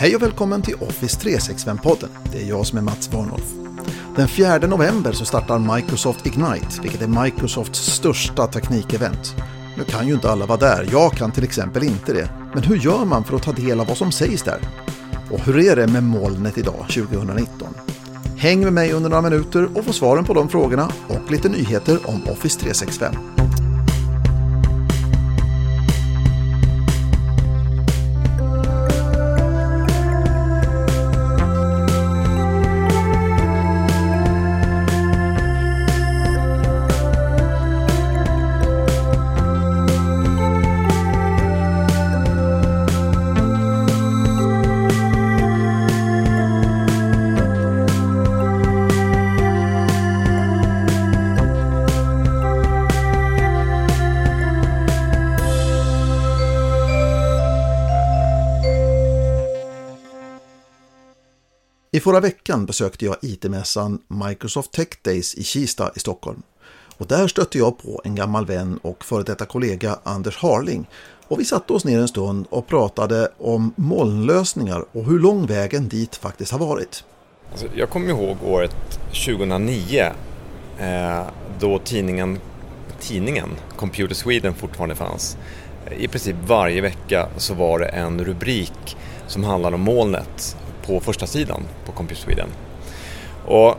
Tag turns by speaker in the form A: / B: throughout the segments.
A: Hej och välkommen till Office 365-podden. Det är jag som är Mats Warnolf. Den 4 november så startar Microsoft Ignite, vilket är Microsofts största teknikevent. Nu kan ju inte alla vara där, jag kan till exempel inte det. Men hur gör man för att ta del av vad som sägs där? Och hur är det med molnet idag, 2019? Häng med mig under några minuter och få svaren på de frågorna och lite nyheter om Office 365. I förra veckan besökte jag IT-mässan Microsoft Tech Days i Kista i Stockholm. Och där stötte jag på en gammal vän och före detta kollega Anders Harling. Och vi satte oss ner en stund och pratade om molnlösningar och hur lång vägen dit faktiskt har varit.
B: Alltså, jag kommer ihåg året 2009 eh, då tidningen, tidningen Computer Sweden fortfarande fanns. I princip varje vecka så var det en rubrik som handlade om molnet på första sidan på Compute Sweden. Och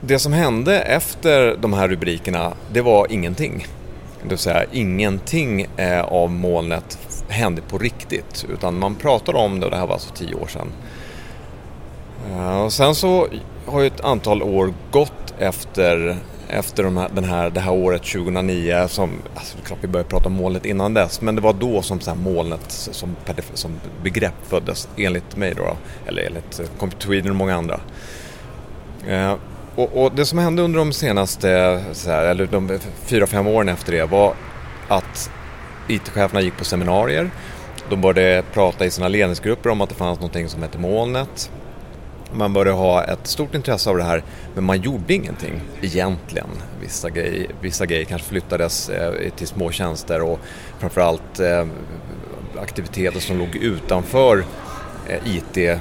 B: det som hände efter de här rubrikerna, det var ingenting. Det vill säga ingenting eh, av molnet hände på riktigt, utan man pratade om det och det här var alltså tio år sedan. Eh, och sen så har ju ett antal år gått efter efter de här, den här, det här året 2009 som, alltså det är klart vi började prata om molnet innan dess, men det var då som så molnet som, som begrepp föddes enligt mig då, eller enligt eh, Computer Sweden och många andra. Eh, och, och, det som hände under de senaste, så här, eller de fyra, fem åren efter det var att IT-cheferna gick på seminarier, de började prata i sina ledningsgrupper om att det fanns någonting som hette molnet man började ha ett stort intresse av det här men man gjorde ingenting egentligen. Vissa grejer, vissa grejer kanske flyttades eh, till små tjänster och framförallt eh, aktiviteter som låg utanför eh, IT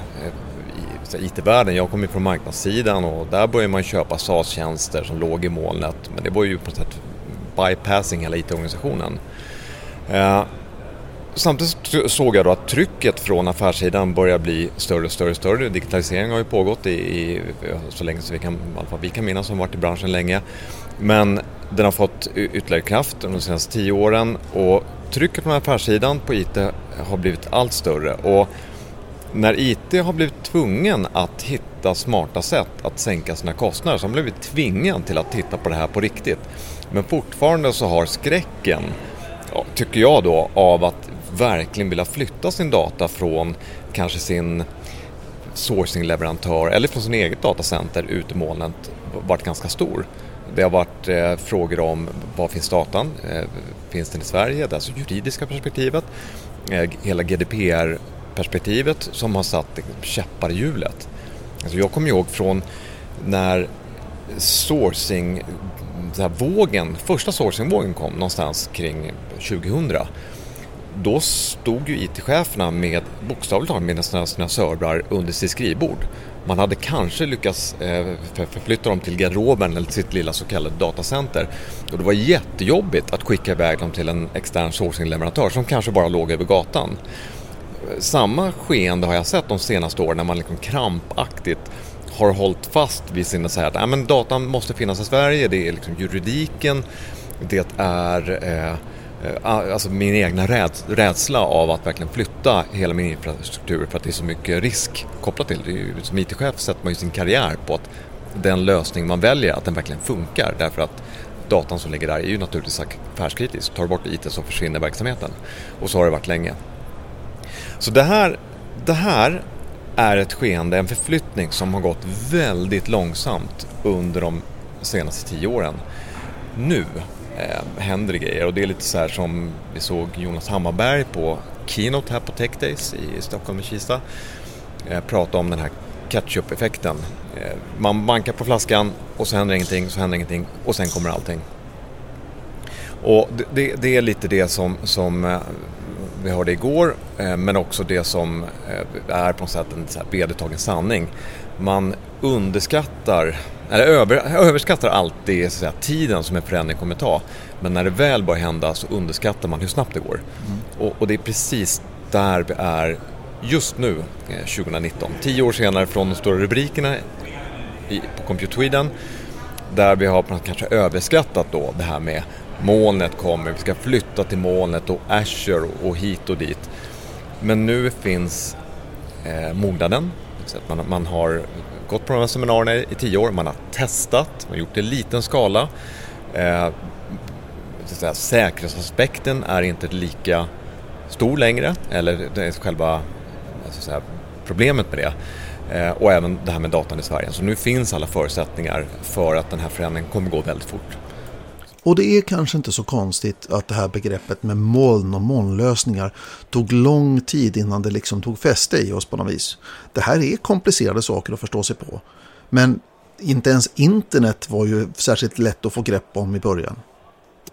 B: IT-världen. Jag kom ju från marknadssidan och där började man köpa SaaS-tjänster som låg i molnet men det var ju på något sätt bypassing hela IT-organisationen. Samtidigt såg jag då att trycket från affärssidan börjar bli större och större större. Digitaliseringen har ju pågått i, i så länge som vi kan, i alla fall vi kan minnas, som varit i branschen länge. Men den har fått ytterligare kraft under de senaste tio åren och trycket från affärssidan på IT har blivit allt större. Och när IT har blivit tvungen att hitta smarta sätt att sänka sina kostnader så har man blivit tvingad till att titta på det här på riktigt. Men fortfarande så har skräcken, tycker jag då, av att verkligen vilja flytta sin data från kanske sin sourcingleverantör eller från sin eget datacenter ut i molnet varit ganska stor. Det har varit eh, frågor om var finns datan? Eh, finns den i Sverige? Det är alltså juridiska perspektivet. Eh, hela GDPR-perspektivet som har satt käppar i hjulet. Alltså jag kommer ihåg från när sourcing vågen, första sourcingvågen kom någonstans kring 2000 då stod ju IT-cheferna med bokstavligt talat med sina, sina servrar under sitt skrivbord. Man hade kanske lyckats eh, förflytta dem till garderoben eller sitt lilla så kallade datacenter. Och det var jättejobbigt att skicka iväg dem till en extern sourcing-leverantör som kanske bara låg över gatan. Samma skeende har jag sett de senaste åren när man liksom krampaktigt har hållit fast vid sina så här att datan måste finnas i Sverige, det är liksom juridiken, det är Eh, Eh, alltså min egna rädsla av att verkligen flytta hela min infrastruktur för att det är så mycket risk kopplat till det. Som IT-chef sätter man ju sin karriär på att den lösning man väljer, att den verkligen funkar därför att datan som ligger där är ju naturligtvis affärskritisk. Tar du bort IT så försvinner verksamheten. Och så har det varit länge. Så det här, det här är ett skeende, en förflyttning som har gått väldigt långsamt under de senaste tio åren. Nu eh, händer det grejer och det är lite så här som vi såg Jonas Hammarberg på Keynote här på Tech Days i Stockholm och Kista eh, prata om den här catch-up-effekten. Eh, man bankar på flaskan och så händer ingenting, så händer ingenting och sen kommer allting. Och det, det, det är lite det som, som eh, vi hörde igår, eh, men också det som eh, är på något sätt en vedertagen sanning. Man underskattar, eller över, överskattar alltid så säga, tiden som en förändring kommer ta. Men när det väl börjar hända så underskattar man hur snabbt det går. Mm. Och, och, det är precis där vi är just nu, 2019. Tio år senare från de stora rubrikerna i, på Compute Sweden där vi har kanske överskattat då det här med molnet kommer, vi ska flytta till molnet och Azure och hit och dit. Men nu finns eh, mognaden, man, man har gått på de här seminarierna i tio år, man har testat, man har gjort det i liten skala. Eh, så säga, säkerhetsaspekten är inte lika stor längre, eller det är själva så säga, problemet med det. Eh, och även det här med datan i Sverige. Så nu finns alla förutsättningar för att den här förändringen kommer gå väldigt fort.
A: Och det är kanske inte så konstigt att det här begreppet med moln och molnlösningar tog lång tid innan det liksom tog fäste i oss på något vis. Det här är komplicerade saker att förstå sig på. Men inte ens internet var ju särskilt lätt att få grepp om i början.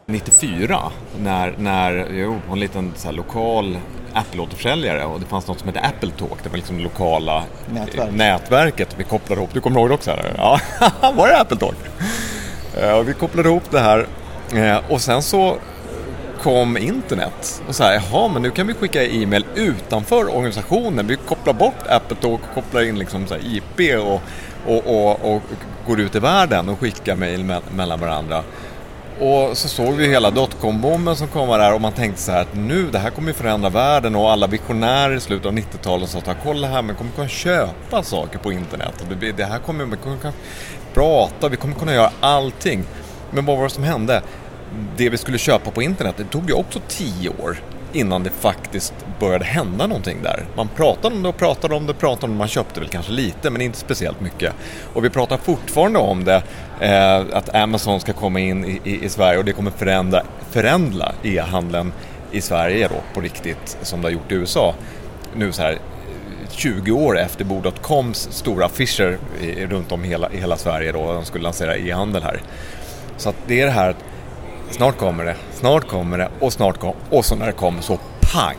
B: 94 när, när jo, en liten så lokal Apple-återförsäljare och det fanns något som hette Apple Talk, det var liksom det lokala Nätverk. nätverket vi kopplade ihop. Du kommer ihåg det också? Eller? Ja, var det Apple Talk? Eh, vi kopplade ihop det här eh, och sen så kom internet och så här, jaha, men nu kan vi skicka e-mail utanför organisationen. Vi kopplar bort Apple Talk och kopplar in liksom så IP och, och, och, och, går ut i världen och skickar mail me mellan varandra. Och så såg vi hela dotcom-bomben som kom där och man tänkte så här att nu, det här kommer ju förändra världen och alla visionärer i slutet av 90-talet sa att kolla här, man kommer kunna köpa saker på internet. Det, det här kommer, man kommer kunna prata, vi kommer kunna göra allting. Men vad var det som hände? Det vi skulle köpa på internet, det tog ju också tio år innan det faktiskt började hända någonting där. Man pratade om det och pratade om det och pratade om det, man köpte väl kanske lite men inte speciellt mycket. Och vi pratar fortfarande om det, eh, att Amazon ska komma in i, i, i, Sverige och det kommer förändra, förändra e-handeln i Sverige då på riktigt som det har gjort i USA. Nu så här 20 år efter Bo.coms stora affischer runt om hela, i hela Sverige då, de skulle lansera e-handel här. Så att det är det här att snart kommer det, snart kommer det och snart kommer och så när det kommer så pang!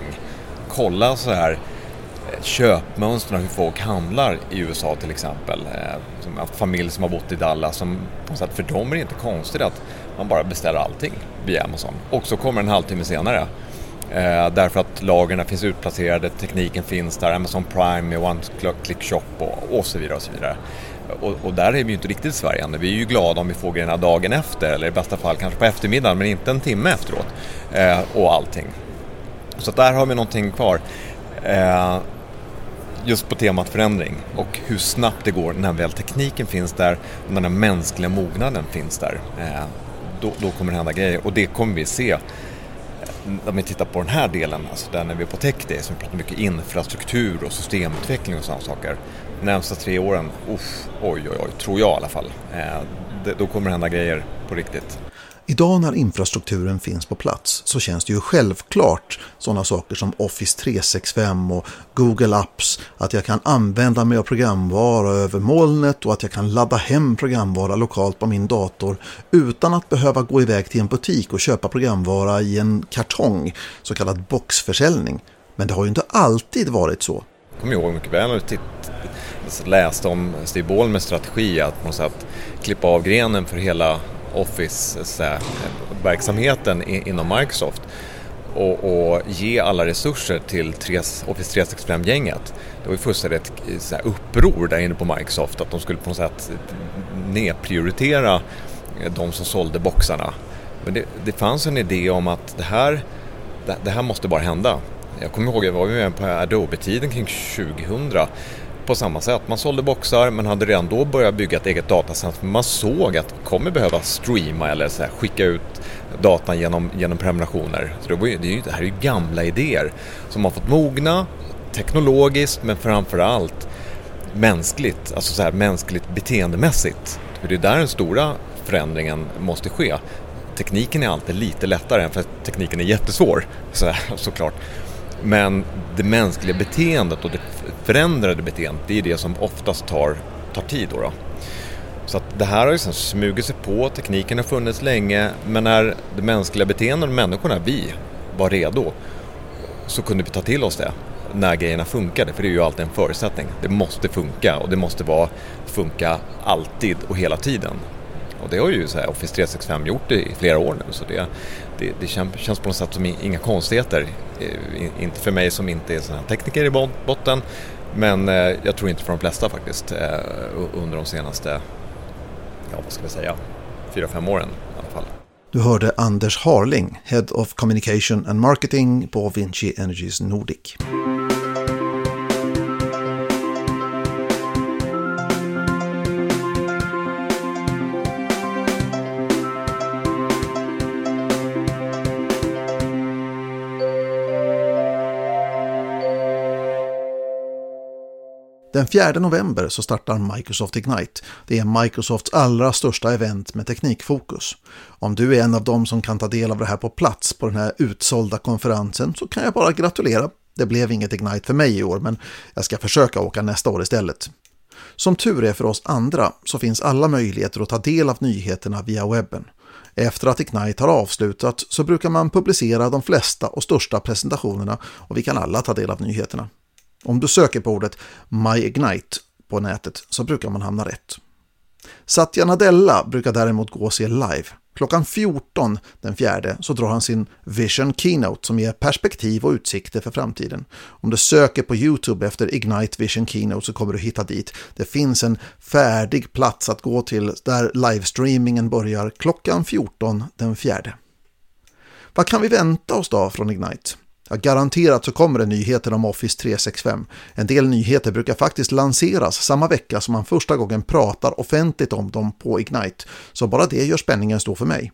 B: Kolla så här eh, köpmönstren hur folk handlar i USA till exempel. Eh, som en familj som har bott i Dallas, som, på sätt, för dem är det inte konstigt att man bara beställer allting via Amazon. Och så kommer en halvtimme senare. Eh, därför att lagren finns utplacerade, tekniken finns där, Amazon Prime med One Click Shop och, och så vidare. Och så vidare. Och, och, där är vi ju inte riktigt i Sverige än. Vi är ju glada om vi får grejerna dagen efter eller i bästa fall kanske på eftermiddagen men inte en timme efteråt. Eh, och allting. Så där har vi någonting kvar. Eh, just på temat förändring och hur snabbt det går när väl tekniken finns där och när den mänskliga mognaden finns där. Eh, då, då, kommer det hända grejer och det kommer vi se om vi tittar på den här delen, alltså där när vi är på Tech Day, som vi pratar mycket infrastruktur och systemutveckling och sådana saker. De närmsta tre åren, uff, oj oj oj, tror jag i alla fall. Eh, det, då kommer det hända grejer på riktigt.
A: Idag när infrastrukturen finns på plats så känns det ju självklart sådana saker som Office 365 och Google Apps, att jag kan använda mig av programvara över molnet och att jag kan ladda hem programvara lokalt på min dator utan att behöva gå iväg till en butik och köpa programvara i en kartong, så kallad boxförsäljning. Men det har ju inte alltid varit så.
B: Jag kommer ihåg mycket väl när jag läste om Steve Ballmers strategi att på något sätt klippa av grenen för hela Office-verksamheten inom Microsoft och, och, ge alla resurser till Office 365-gänget. Det var ju fullständigt så här, uppror där inne på Microsoft att de skulle på något sätt nedprioritera eh, de som sålde boxarna. Men det, det fanns en idé om att det här, det, det här måste bara hända. Jag kommer ihåg, jag var med på Adobe-tiden kring 2000 på samma sätt. Man sålde boxar men hade redan då börjat bygga ett eget datacenter. Man såg att man kommer behöva streama eller så här, skicka ut datan genom, genom prenumerationer. Så det, var ju, det, är ju, det här är ju gamla idéer som har fått mogna teknologiskt men framförallt mänskligt, alltså så här, mänskligt beteendemässigt. För det är där den stora förändringen måste ske. Tekniken är alltid lite lättare, för tekniken är jättesvår så här, såklart. Men det mänskliga beteendet och det förändrade beteendet, det är det som oftast tar, tar tid. Då, då. Så att det här har ju smugit sig på, tekniken har funnits länge, men när det mänskliga beteendet, människorna, vi, var redo, så kunde vi ta till oss det när grejerna funkade, för det är ju alltid en förutsättning. Det måste funka och det måste vara, funka alltid och hela tiden. Och det har ju så här, Office 365 gjort i flera år nu så det, det, det känns på något sätt som inga konstigheter. Eh, inte för mig som inte är sån här tekniker i botten men eh, jag tror inte för de flesta faktiskt eh, under de senaste, ja vad ska vi säga, fyra, fem åren i alla fall.
A: Du hörde Anders Harling, Head of Communication and Marketing på Vinci Energies Nordic. Den 4 november så startar Microsoft Ignite. Det är Microsofts allra största event med teknikfokus. Om du är en av dem som kan ta del av det här på plats på den här utsålda konferensen så kan jag bara gratulera. Det blev inget Ignite för mig i år men jag ska försöka åka nästa år istället. Som tur är för oss andra så finns alla möjligheter att ta del av nyheterna via webben. Efter att Ignite har avslutat så brukar man publicera de flesta och största presentationerna och vi kan alla ta del av nyheterna. Om du söker på ordet MyIgnite på nätet så brukar man hamna rätt. Satya Nadella brukar däremot gå och se live. Klockan 14 den fjärde så drar han sin Vision Keynote som ger perspektiv och utsikter för framtiden. Om du söker på Youtube efter Ignite Vision Keynote så kommer du hitta dit. Det finns en färdig plats att gå till där livestreamingen börjar klockan 14 den fjärde. Vad kan vi vänta oss då från Ignite? Ja, garanterat så kommer det nyheter om Office 365. En del nyheter brukar faktiskt lanseras samma vecka som man första gången pratar offentligt om dem på Ignite, så bara det gör spänningen stor för mig.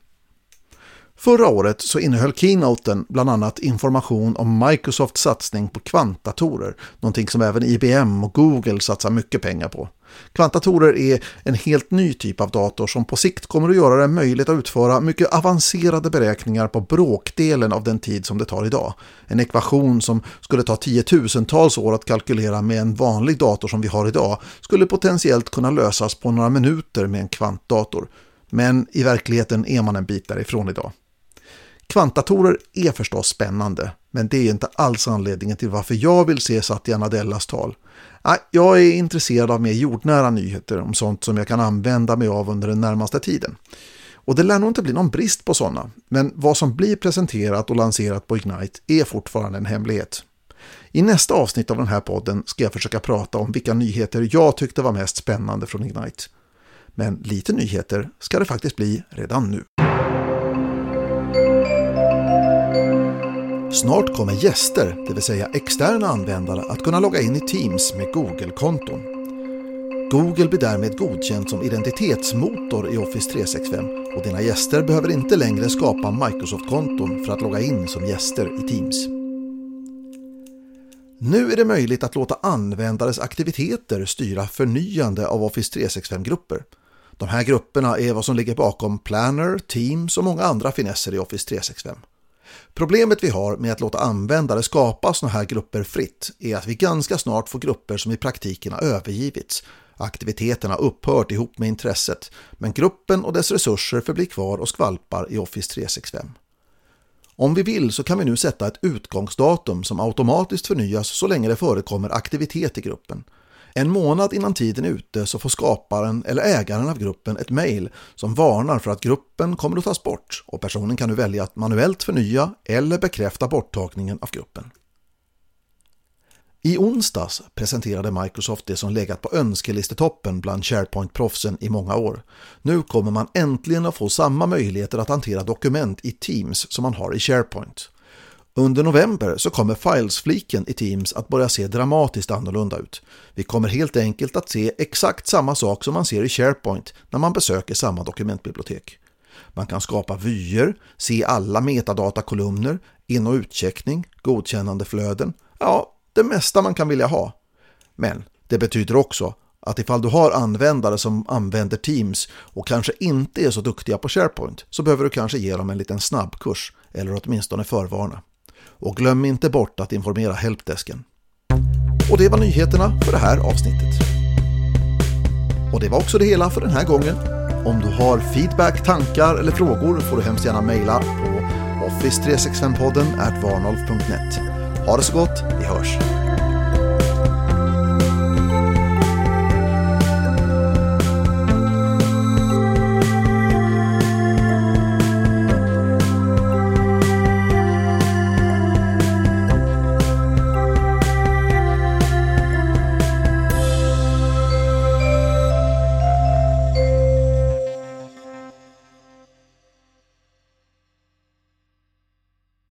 A: Förra året så innehöll keynoten bland annat information om Microsofts satsning på kvantdatorer, någonting som även IBM och Google satsar mycket pengar på. Kvantdatorer är en helt ny typ av dator som på sikt kommer att göra det möjligt att utföra mycket avancerade beräkningar på bråkdelen av den tid som det tar idag. En ekvation som skulle ta tiotusentals år att kalkylera med en vanlig dator som vi har idag skulle potentiellt kunna lösas på några minuter med en kvantdator. Men i verkligheten är man en bit därifrån idag. Kvantdatorer är förstås spännande, men det är inte alls anledningen till varför jag vill se Satya Nadellas tal. Jag är intresserad av mer jordnära nyheter om sånt som jag kan använda mig av under den närmaste tiden. Och det lär nog inte bli någon brist på sådana, men vad som blir presenterat och lanserat på Ignite är fortfarande en hemlighet. I nästa avsnitt av den här podden ska jag försöka prata om vilka nyheter jag tyckte var mest spännande från Ignite. Men lite nyheter ska det faktiskt bli redan nu. Snart kommer gäster, det vill säga externa användare, att kunna logga in i Teams med Google-konton. Google blir därmed godkänd som identitetsmotor i Office 365 och dina gäster behöver inte längre skapa Microsoft-konton för att logga in som gäster i Teams. Nu är det möjligt att låta användares aktiviteter styra förnyande av Office 365-grupper. De här grupperna är vad som ligger bakom Planner, Teams och många andra finesser i Office 365. Problemet vi har med att låta användare skapa sådana här grupper fritt är att vi ganska snart får grupper som i praktiken har övergivits. Aktiviteterna upphört ihop med intresset, men gruppen och dess resurser förblir kvar och skvalpar i Office 365. Om vi vill så kan vi nu sätta ett utgångsdatum som automatiskt förnyas så länge det förekommer aktivitet i gruppen. En månad innan tiden är ute så får skaparen eller ägaren av gruppen ett mejl som varnar för att gruppen kommer att tas bort och personen kan nu välja att manuellt förnya eller bekräfta borttagningen av gruppen. I onsdags presenterade Microsoft det som legat på önskelistetoppen bland SharePoint-proffsen i många år. Nu kommer man äntligen att få samma möjligheter att hantera dokument i Teams som man har i SharePoint. Under november så kommer Files-fliken i Teams att börja se dramatiskt annorlunda ut. Vi kommer helt enkelt att se exakt samma sak som man ser i SharePoint när man besöker samma dokumentbibliotek. Man kan skapa vyer, se alla metadatakolumner, in- och utcheckning, godkännandeflöden, ja, det mesta man kan vilja ha. Men det betyder också att ifall du har användare som använder Teams och kanske inte är så duktiga på SharePoint så behöver du kanske ge dem en liten snabbkurs eller åtminstone förvarna. Och glöm inte bort att informera helpdesken. Och det var nyheterna för det här avsnittet. Och det var också det hela för den här gången. Om du har feedback, tankar eller frågor får du hemskt gärna mejla på office365podden varnolf.net. Ha det så gott, vi hörs!